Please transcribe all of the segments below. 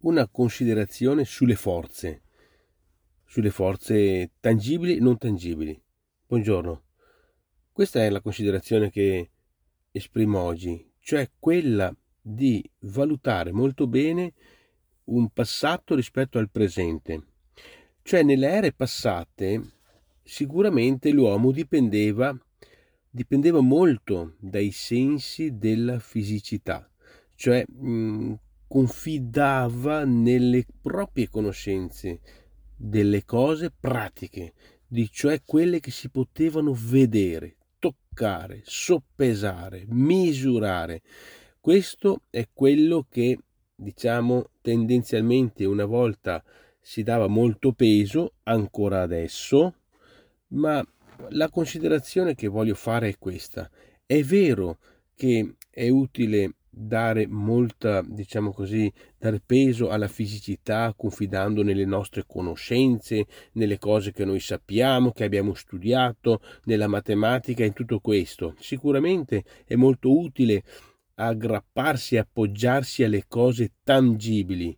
una considerazione sulle forze, sulle forze tangibili e non tangibili. Buongiorno. Questa è la considerazione che esprimo oggi, cioè quella di valutare molto bene un passato rispetto al presente. Cioè nelle ere passate sicuramente l'uomo dipendeva, dipendeva molto dai sensi della fisicità, cioè mh, confidava nelle proprie conoscenze delle cose pratiche, di cioè quelle che si potevano vedere, toccare, soppesare, misurare. Questo è quello che, diciamo, tendenzialmente una volta si dava molto peso, ancora adesso, ma la considerazione che voglio fare è questa. È vero che è utile dare molta, diciamo così, dare peso alla fisicità confidando nelle nostre conoscenze, nelle cose che noi sappiamo, che abbiamo studiato, nella matematica, in tutto questo. Sicuramente è molto utile aggrapparsi e appoggiarsi alle cose tangibili.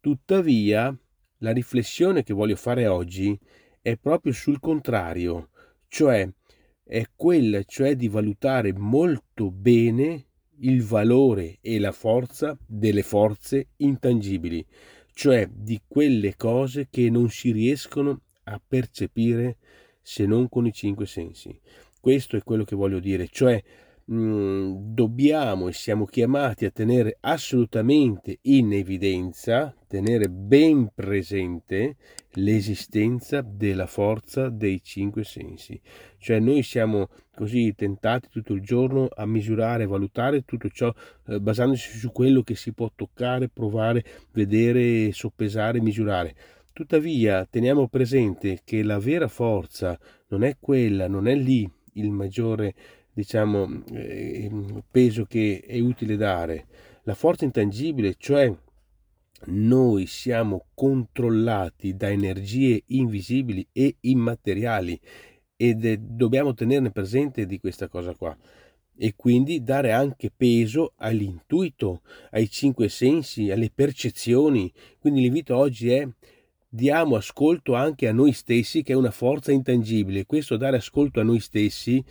Tuttavia, la riflessione che voglio fare oggi è proprio sul contrario, cioè è quella cioè di valutare molto bene il valore e la forza delle forze intangibili, cioè di quelle cose che non si riescono a percepire se non con i cinque sensi. Questo è quello che voglio dire, cioè Mm, dobbiamo e siamo chiamati a tenere assolutamente in evidenza, tenere ben presente l'esistenza della forza dei cinque sensi. Cioè noi siamo così tentati tutto il giorno a misurare, valutare tutto ciò eh, basandosi su quello che si può toccare, provare, vedere, soppesare, misurare. Tuttavia teniamo presente che la vera forza non è quella, non è lì il maggiore diciamo, eh, peso che è utile dare. La forza intangibile, cioè noi siamo controllati da energie invisibili e immateriali è, dobbiamo tenerne presente di questa cosa qua e quindi dare anche peso all'intuito, ai cinque sensi, alle percezioni. Quindi l'invito oggi è diamo ascolto anche a noi stessi che è una forza intangibile. Questo dare ascolto a noi stessi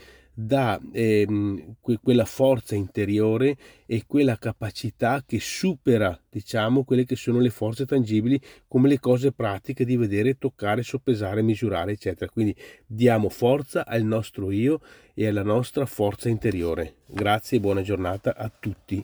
dà ehm, que- quella forza interiore e quella capacità che supera, diciamo, quelle che sono le forze tangibili, come le cose pratiche di vedere, toccare, soppesare, misurare, eccetera. Quindi diamo forza al nostro io e alla nostra forza interiore. Grazie e buona giornata a tutti.